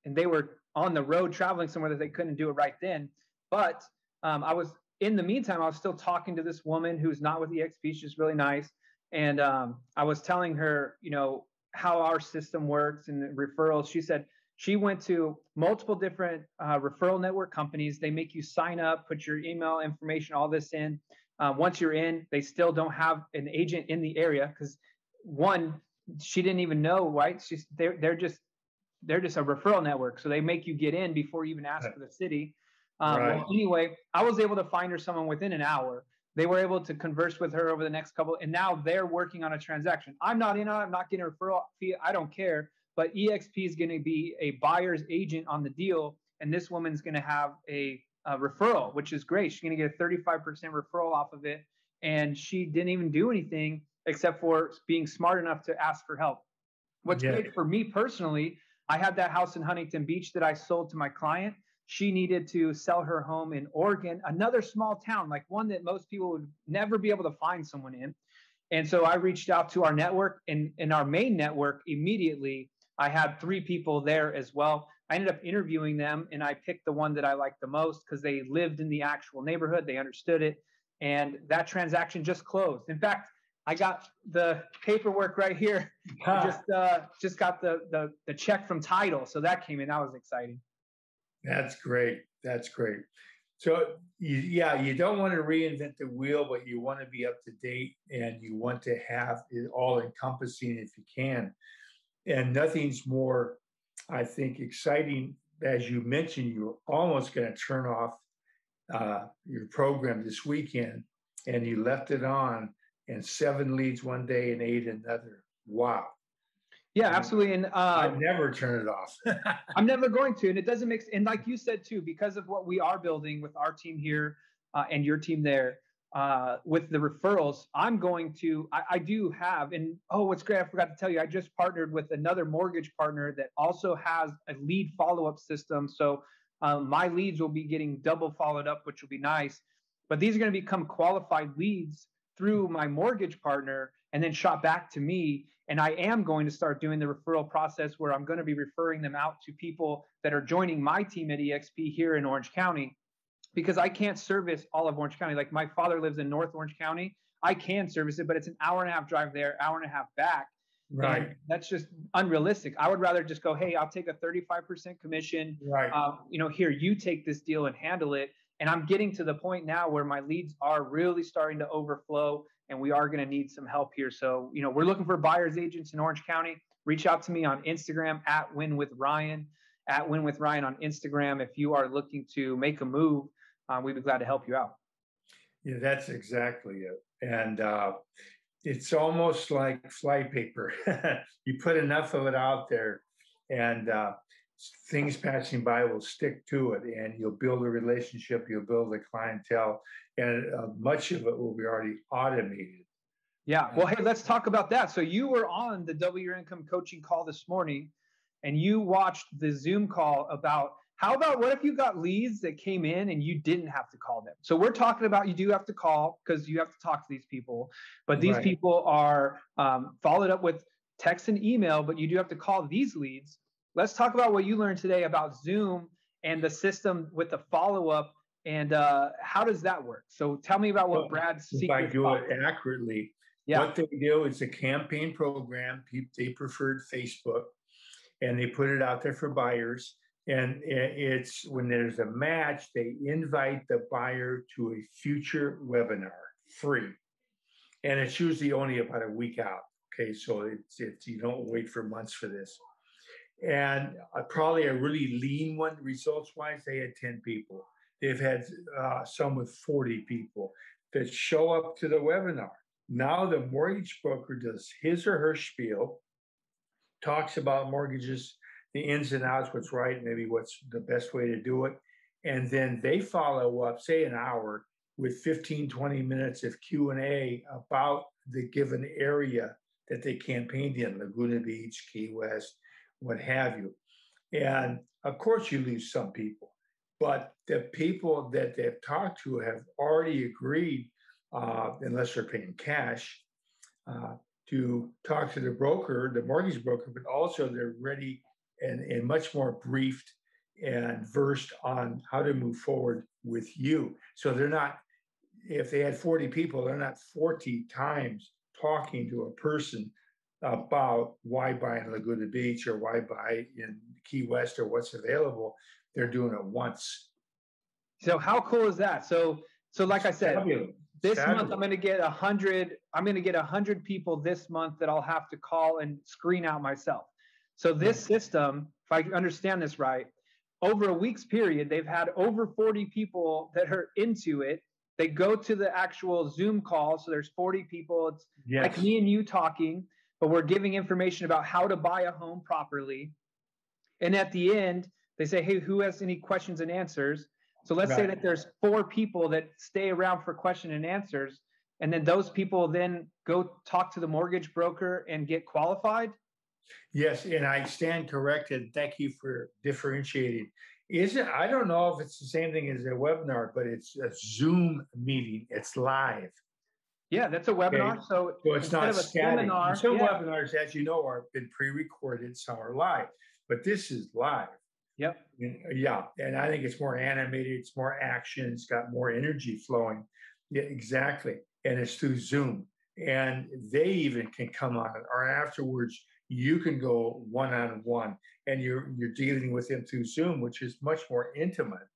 and they were on the road traveling somewhere that they couldn't do it right then. But um, I was in the meantime, I was still talking to this woman who's not with EXP. She's really nice, and um, I was telling her, you know, how our system works and referrals. She said, she went to multiple different uh, referral network companies. They make you sign up, put your email information, all this in. Uh, once you're in, they still don't have an agent in the area because one, she didn't even know, right? She's they're they're just they're just a referral network, so they make you get in before you even ask for the city. Um, right. well, anyway, I was able to find her someone within an hour. They were able to converse with her over the next couple, and now they're working on a transaction. I'm not in on it. I'm not getting a referral fee. I don't care. But EXP is going to be a buyer's agent on the deal, and this woman's going to have a, a referral, which is great. She's going to get a 35% referral off of it, and she didn't even do anything except for being smart enough to ask for help. What's yeah. great for me personally, I had that house in Huntington Beach that I sold to my client. She needed to sell her home in Oregon, another small town, like one that most people would never be able to find someone in. And so I reached out to our network and in our main network immediately. I had three people there as well. I ended up interviewing them and I picked the one that I liked the most because they lived in the actual neighborhood, they understood it. And that transaction just closed. In fact, I got the paperwork right here. Huh. Just uh, just got the, the the check from title, so that came in. That was exciting. That's great. That's great. So you, yeah, you don't want to reinvent the wheel, but you want to be up to date and you want to have it all encompassing if you can. And nothing's more, I think, exciting. As you mentioned, you're almost going to turn off uh, your program this weekend, and you left it on and seven leads one day and eight another. Wow. Yeah, absolutely. And uh, I never turn it off. I'm never going to. And it doesn't make and like you said too, because of what we are building with our team here uh, and your team there, uh, with the referrals, I'm going to. I, I, do have, and oh, what's great! I forgot to tell you, I just partnered with another mortgage partner that also has a lead follow-up system. So um, my leads will be getting double followed up, which will be nice. But these are going to become qualified leads through my mortgage partner and then shot back to me. And I am going to start doing the referral process where I'm going to be referring them out to people that are joining my team at EXP here in Orange County because I can't service all of Orange County. Like my father lives in North Orange County. I can service it, but it's an hour and a half drive there, hour and a half back. Right. And that's just unrealistic. I would rather just go, hey, I'll take a 35% commission. Right. Uh, you know, here, you take this deal and handle it. And I'm getting to the point now where my leads are really starting to overflow and we are going to need some help here. So, you know, we're looking for buyers agents in Orange County. Reach out to me on Instagram at Win with Ryan, at Win with Ryan on Instagram. If you are looking to make a move, um, we'd be glad to help you out. Yeah, that's exactly it. And uh, it's almost like flypaper. you put enough of it out there, and uh, things passing by will stick to it and you'll build a relationship, you'll build a clientele, and uh, much of it will be already automated. Yeah. Well, hey, let's talk about that. So you were on the Double Your Income coaching call this morning and you watched the Zoom call about how about what if you got leads that came in and you didn't have to call them? So we're talking about you do have to call because you have to talk to these people, but these right. people are um, followed up with text and email, but you do have to call these leads let's talk about what you learned today about Zoom and the system with the follow up and uh, how does that work? So tell me about what well, Brad's if I do it accurately, yeah. what they do is a campaign program. They preferred Facebook, and they put it out there for buyers. And it's when there's a match, they invite the buyer to a future webinar, free, and it's usually only about a week out. Okay, so it's, it's you don't wait for months for this. And uh, probably a really lean one results wise they had 10 people. They've had uh, some with 40 people that show up to the webinar. Now the mortgage broker does his or her spiel talks about mortgages the ins and outs what's right maybe what's the best way to do it and then they follow up say an hour with 15 20 minutes of q&a about the given area that they campaigned in laguna beach key west what have you. And of course, you lose some people, but the people that they've talked to have already agreed, uh, unless they're paying cash, uh, to talk to the broker, the mortgage broker, but also they're ready and, and much more briefed and versed on how to move forward with you. So they're not, if they had 40 people, they're not 40 times talking to a person about why buy in Laguna Beach or why buy in Key West or what's available. They're doing it once. So how cool is that? So so like I said, Fabulous. this Fabulous. month I'm going to get a hundred. I'm going to get a hundred people this month that I'll have to call and screen out myself. So this system, if I understand this right, over a week's period, they've had over 40 people that are into it. They go to the actual Zoom call. So there's 40 people. It's yes. like me and you talking, but we're giving information about how to buy a home properly. And at the end, they say, Hey, who has any questions and answers? So let's right. say that there's four people that stay around for question and answers. And then those people then go talk to the mortgage broker and get qualified. Yes, and I stand corrected. Thank you for differentiating. Is it? I don't know if it's the same thing as a webinar, but it's a Zoom meeting. It's live. Yeah, that's a webinar. Okay. So, so it's not a seminar. Some yeah. webinars, as you know, are been pre-recorded, some are live, but this is live. Yep. And, yeah, and I think it's more animated. It's more action. It's got more energy flowing. Yeah, exactly. And it's through Zoom, and they even can come on, or afterwards you can go one on one and you're you're dealing with them through Zoom, which is much more intimate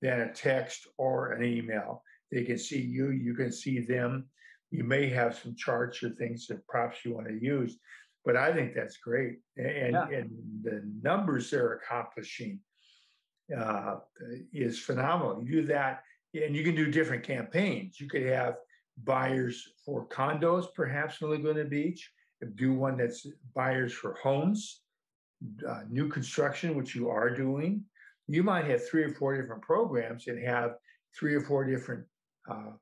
than a text or an email. They can see you, you can see them. You may have some charts or things that props you want to use, but I think that's great. And, yeah. and the numbers they're accomplishing uh, is phenomenal. You do that, and you can do different campaigns. You could have buyers for condos, perhaps in Laguna Beach do one that's buyers for homes, uh, new construction, which you are doing. You might have three or four different programs and have three or four different uh,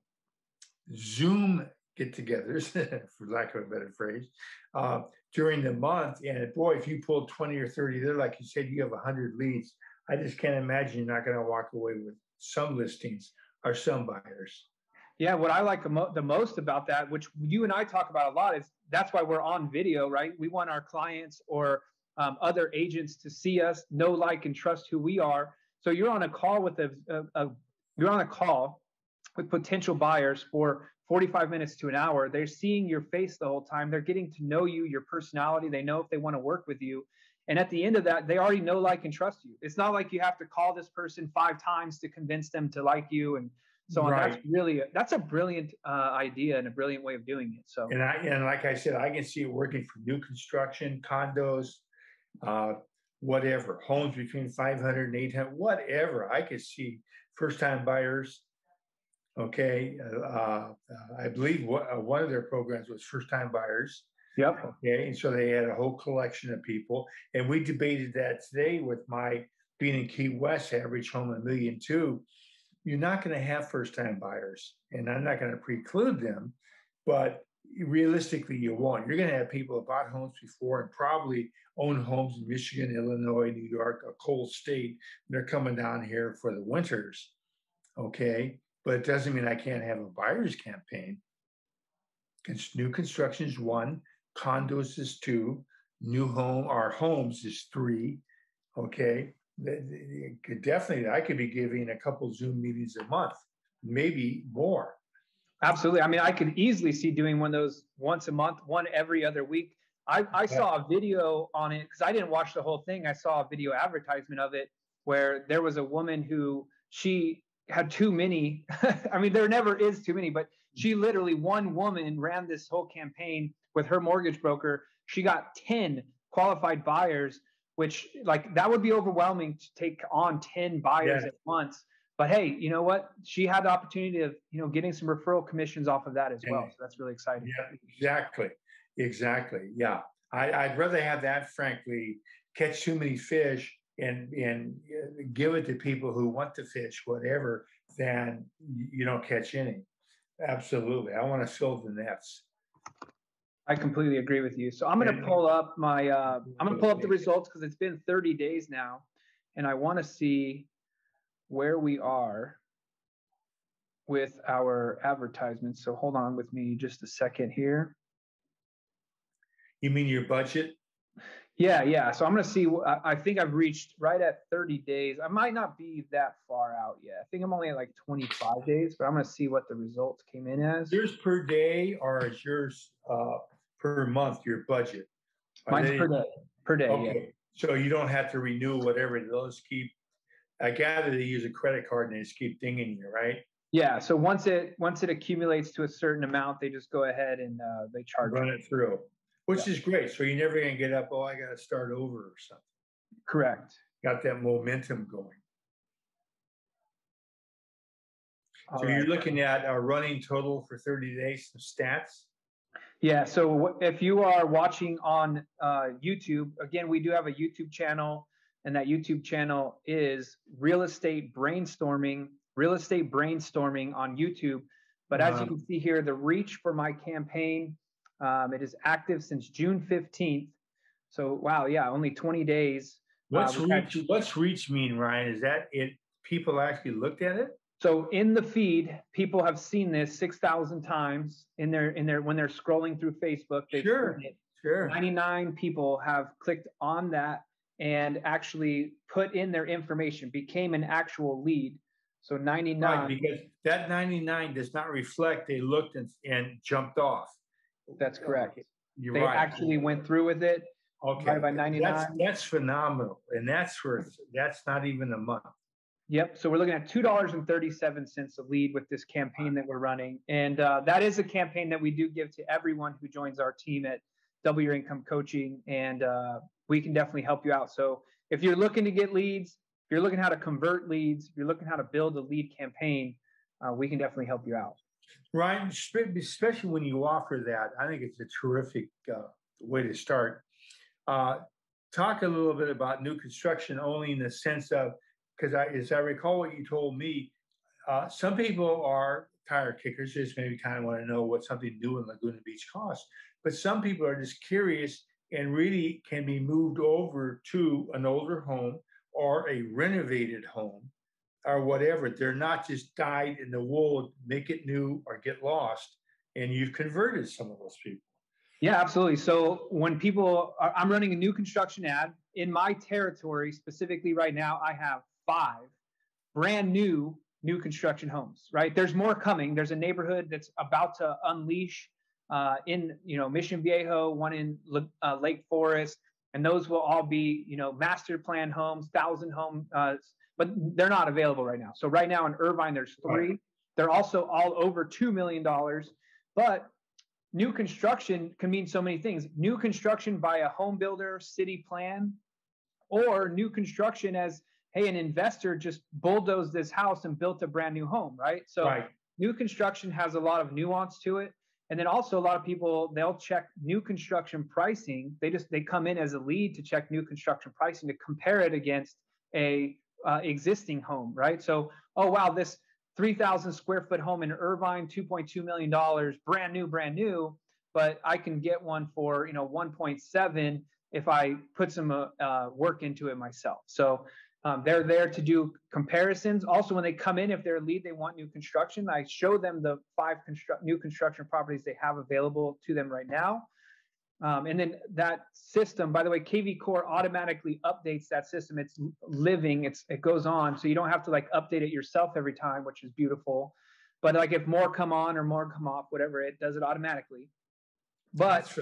Zoom get togethers, for lack of a better phrase, uh, during the month. And boy, if you pull 20 or 30 there, like you said, you have 100 leads. I just can't imagine you're not going to walk away with some listings or some buyers. Yeah, what I like the, mo- the most about that, which you and I talk about a lot, is that's why we're on video, right? We want our clients or um, other agents to see us, know, like, and trust who we are. So you're on a call with a, a, a you're on a call with potential buyers for 45 minutes to an hour. They're seeing your face the whole time. They're getting to know you, your personality. They know if they want to work with you. And at the end of that, they already know, like, and trust you. It's not like you have to call this person five times to convince them to like you and so right. that's really that's a brilliant uh, idea and a brilliant way of doing it. So and I and like I said, I can see it working for new construction, condos, uh, whatever, homes between 500 and 800, whatever. I could see first time buyers. Okay, uh, uh, I believe what, uh, one of their programs was first time buyers. Yep. Okay, and so they had a whole collection of people, and we debated that today with my being in Key West, average home a million two you're not going to have first time buyers. And I'm not going to preclude them, but realistically, you won't. You're going to have people that bought homes before and probably own homes in Michigan, Illinois, New York, a cold state. They're coming down here for the winters. Okay. But it doesn't mean I can't have a buyer's campaign. New construction is one, condos is two, new home, our homes is three. Okay definitely I could be giving a couple Zoom meetings a month, maybe more. Absolutely. I mean, I could easily see doing one of those once a month, one every other week. I, I yeah. saw a video on it because I didn't watch the whole thing. I saw a video advertisement of it where there was a woman who she had too many. I mean, there never is too many, but she literally, one woman ran this whole campaign with her mortgage broker. She got 10 qualified buyers which like that would be overwhelming to take on 10 buyers yeah. at once. But hey you know what? She had the opportunity of you know getting some referral commissions off of that as well. So that's really exciting. Yeah exactly. Exactly. Yeah. I, would rather have that frankly catch too many fish and and uh, give it to people who want to fish whatever than you don't catch any. Absolutely. I want to fill the nets I completely agree with you. So I'm going to pull up my, uh, I'm going to pull up the results because it's been 30 days now, and I want to see where we are with our advertisements. So hold on with me just a second here. You mean your budget? Yeah, yeah. So I'm going to see. I think I've reached right at 30 days. I might not be that far out yet. I think I'm only at like 25 days, but I'm going to see what the results came in as. Yours per day, or is yours uh, per month your budget? Are Mine's they, per day. Per day. Okay. Yeah. So you don't have to renew whatever those keep. I gather they use a credit card and they just keep dinging you, right? Yeah. So once it once it accumulates to a certain amount, they just go ahead and uh, they charge. Run it through, which yeah. is great. So you're never gonna get up. Oh, I got to start over or something. Correct. got that momentum going. All so right. you're looking at a running total for 30 days, some stats. Yeah. So if you are watching on uh, YouTube, again, we do have a YouTube channel, and that YouTube channel is Real Estate Brainstorming, Real Estate Brainstorming on YouTube. But as you can see here, the reach for my campaign, um, it is active since June 15th. So wow, yeah, only 20 days. What's uh, reach? What's reach mean, Ryan? Is that it? People actually looked at it. So in the feed, people have seen this 6,000 times in their in their when they're scrolling through Facebook. They've sure. Sure. 99 people have clicked on that and actually put in their information, became an actual lead. So 99. Right, because that 99 does not reflect they looked and, and jumped off. That's correct. You're they right. actually went through with it. Okay. By 99. That's, that's phenomenal. And that's for that's not even a month. Yep. So we're looking at two dollars and thirty-seven cents a lead with this campaign that we're running, and uh, that is a campaign that we do give to everyone who joins our team at Double Your Income Coaching, and uh, we can definitely help you out. So if you're looking to get leads, if you're looking how to convert leads, if you're looking how to build a lead campaign, uh, we can definitely help you out. Ryan, especially when you offer that, I think it's a terrific uh, way to start. Uh, talk a little bit about new construction only in the sense of because I, as I recall what you told me, uh, some people are tire kickers, just maybe kind of want to know what something new in Laguna Beach costs. But some people are just curious and really can be moved over to an older home or a renovated home or whatever. They're not just dyed in the wool, make it new or get lost. And you've converted some of those people. Yeah, absolutely. So when people, I'm running a new construction ad in my territory, specifically right now, I have five brand new new construction homes right? There's more coming. There's a neighborhood that's about to unleash uh, in you know mission viejo one in uh, lake forest and those will all be you know master plan homes thousand home uh, but they're not available right now. So right now in irvine there's three. They're also all over $2 million but new construction can mean so many things. New construction by a home builder city plan or new construction as hey, an investor just bulldozed this house and built a brand new home, right? So right. new construction has a lot of nuance to it. And then also a lot of people they'll check new construction pricing. They just they come in as a lead to check new construction pricing to compare it against a uh, existing home, right? So oh wow, this 3,000 square foot home in Irvine, 2.2 million dollars, brand new, brand new. But I can get one for you know 1.7 if I put some uh, uh, work into it myself. So um, they're there to do comparisons. Also, when they come in, if they're a lead, they want new construction. I show them the five constru- new construction properties they have available to them right now. Um, and then that system, by the way, KV Core automatically updates that system. It's living, it's it goes on, so you don't have to like update it yourself every time, which is beautiful. But like if more come on or more come off, whatever, it does it automatically. But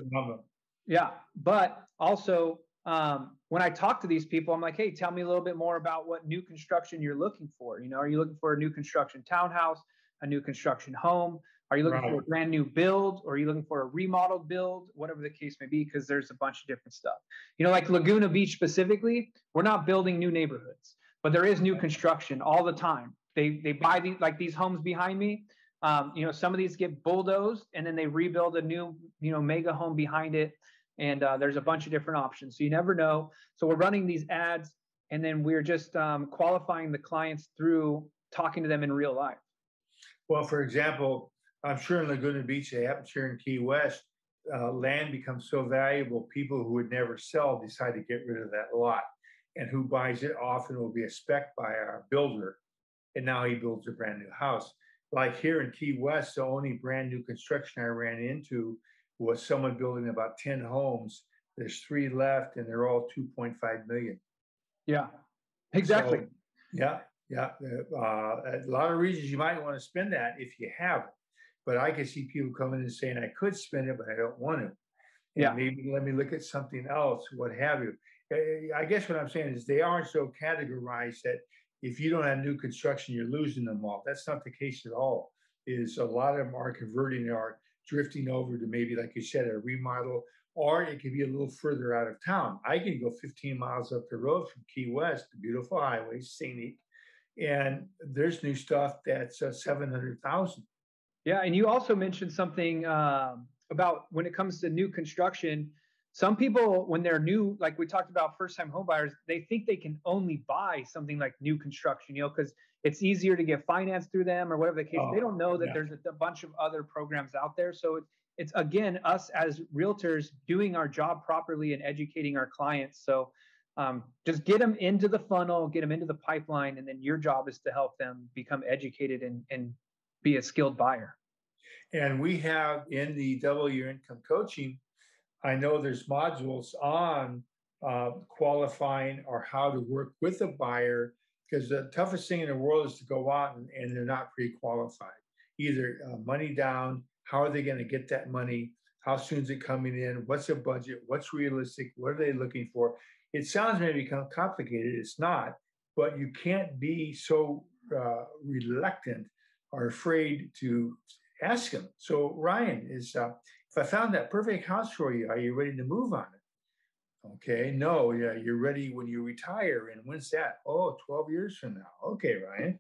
yeah, but also um, when I talk to these people, I'm like, hey, tell me a little bit more about what new construction you're looking for. You know, are you looking for a new construction townhouse, a new construction home? Are you looking right. for a brand new build or are you looking for a remodeled build? Whatever the case may be, because there's a bunch of different stuff. You know, like Laguna Beach specifically, we're not building new neighborhoods, but there is new construction all the time. They they buy these like these homes behind me. Um, you know, some of these get bulldozed and then they rebuild a new, you know, mega home behind it and uh, there's a bunch of different options. So you never know. So we're running these ads, and then we're just um, qualifying the clients through talking to them in real life. Well, for example, I'm sure in Laguna Beach, they happen here in Key West, uh, land becomes so valuable, people who would never sell decide to get rid of that lot. And who buys it often will be a spec by our builder. And now he builds a brand new house. Like here in Key West, the only brand new construction I ran into was someone building about 10 homes. There's three left and they're all 2.5 million. Yeah, exactly. So, yeah, yeah. Uh, uh, a lot of reasons you might want to spend that if you have it. But I can see people coming and saying, I could spend it, but I don't want to. And yeah. maybe let me look at something else, what have you. Eh, eh, I guess what I'm saying is they aren't so categorized that if you don't have new construction, you're losing them all. That's not the case at all. Is a lot of them are converting our drifting over to maybe, like you said, a remodel or it could be a little further out of town. I can go 15 miles up the road from Key West, a beautiful highway, scenic, and there's new stuff that's uh, 700,000. Yeah, and you also mentioned something um, about when it comes to new construction. Some people, when they're new, like we talked about first-time homebuyers, they think they can only buy something like new construction, you know, because it's easier to get financed through them or whatever the case. Oh, they don't know that yeah. there's a, a, bunch of other programs out there. So it, it's again us as realtors doing our job properly and educating our clients. So um, just get them into the funnel, get them into the pipeline, and then your job is to help them become educated and, and be a skilled buyer. And we have in the double your income coaching, I know there's modules on uh, qualifying or how to work with a buyer because the toughest thing in the world is to go out and, and they're not pre-qualified. Either uh, money down, how are they going to get that money? How soon is it coming in? What's their budget? What's realistic? What are they looking for? It sounds maybe complicated. It's not, but you can't be so uh, reluctant or afraid to ask them. So Ryan is, uh, if I found that perfect house for you, are you ready to move on it? Okay, no, yeah, you're ready when you retire. And when's that? Oh, 12 years from now. Okay, Ryan.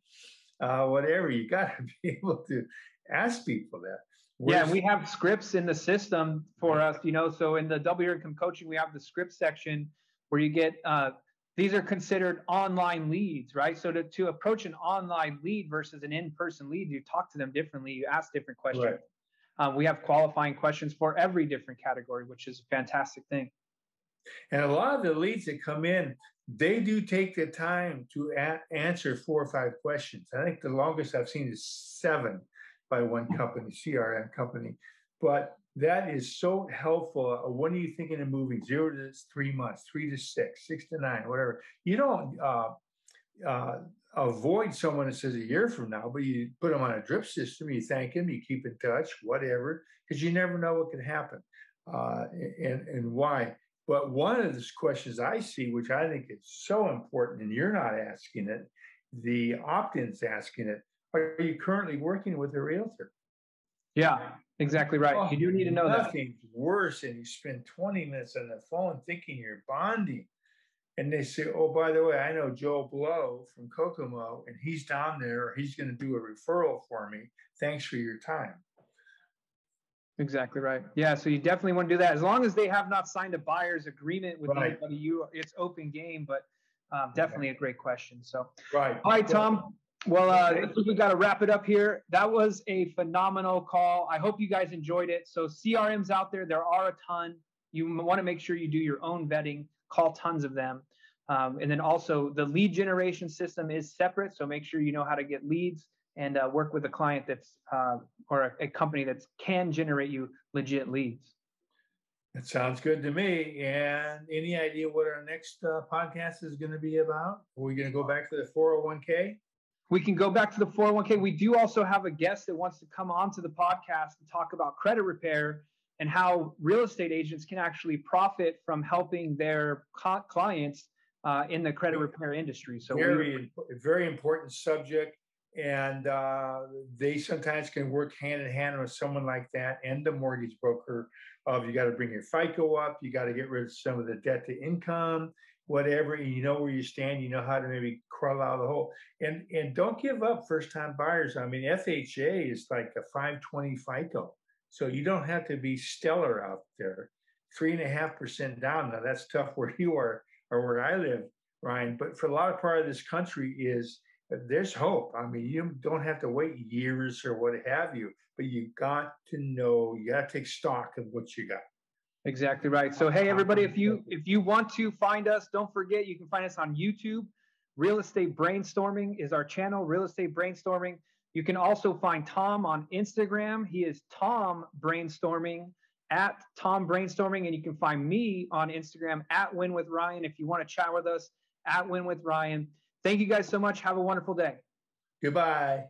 Uh, whatever, you got to be able to ask people that. Where's, yeah, we have scripts in the system for us, you know. So in the double income coaching, we have the script section where you get uh, these are considered online leads, right? So to, to approach an online lead versus an in-person lead, you talk to them differently, you ask different questions. Right. Um, we have qualifying questions for every different category, which is a fantastic thing. And a lot of the leads that come in, they do take the time to a- answer four or five questions. I think the longest I've seen is seven by one company, CRM company. But that is so helpful. Uh, when are you thinking of moving? Zero to three months, three to six, six to nine, whatever. You don't uh, uh, avoid someone that says a year from now, but you put them on a drip system, you thank them, you keep in touch, whatever, because you never know what can happen uh, and, and why. But one of the questions I see, which I think is so important, and you're not asking it, the opt in's asking it, are you currently working with a realtor? Yeah, exactly right. Oh, you do need to know that. Nothing's worse than you spend 20 minutes on the phone thinking you're bonding. And they say, oh, by the way, I know Joe Blow from Kokomo, and he's down there. He's going to do a referral for me. Thanks for your time. Exactly right. Yeah, so you definitely want to do that as long as they have not signed a buyer's agreement with right. anybody. You, it's open game, but um, definitely a great question. So, right. All right, Tom. Well, uh, we've got to wrap it up here. That was a phenomenal call. I hope you guys enjoyed it. So CRMs out there, there are a ton. You want to make sure you do your own vetting. Call tons of them. Um, and then also the lead generation system is separate. So make sure you know how to get leads and uh, work with a client that's uh, or a, a, company that can generate you legit leads. That sounds good to me. And any idea what our next uh, podcast is going to be about? Are we going to go back to the 401k? We can go back to the 401k. We do also have a guest that wants to come onto the podcast and talk about credit repair and how real estate agents can actually profit from helping their clients uh, in the credit repair industry. So very, we very important subject, and uh, they sometimes can work hand in hand with someone like that and the mortgage broker. Of you got to bring your FICO up, you got to get rid of some of the debt to income, whatever, and you know where you stand, you know how to maybe crawl out of the hole. And and don't give up first time buyers. I mean, FHA is like a 520 FICO. So you don't have to be stellar out there. Three and a half percent down. Now that's tough where you are or where I live, Ryan. But for a lot of part of this country is there's hope. I mean, you don't have to wait years or what have you, but you got to know, you got to take stock of what you got. Exactly right. So hey everybody, if you if you want to find us, don't forget you can find us on YouTube. Real Estate Brainstorming is our channel, Real Estate Brainstorming. You can also find Tom on Instagram. He is Tom Brainstorming at Tom Brainstorming, and you can find me on Instagram at Win with Ryan if you want to chat with us at Win with Ryan. Thank you guys so much. Have a wonderful day. Goodbye.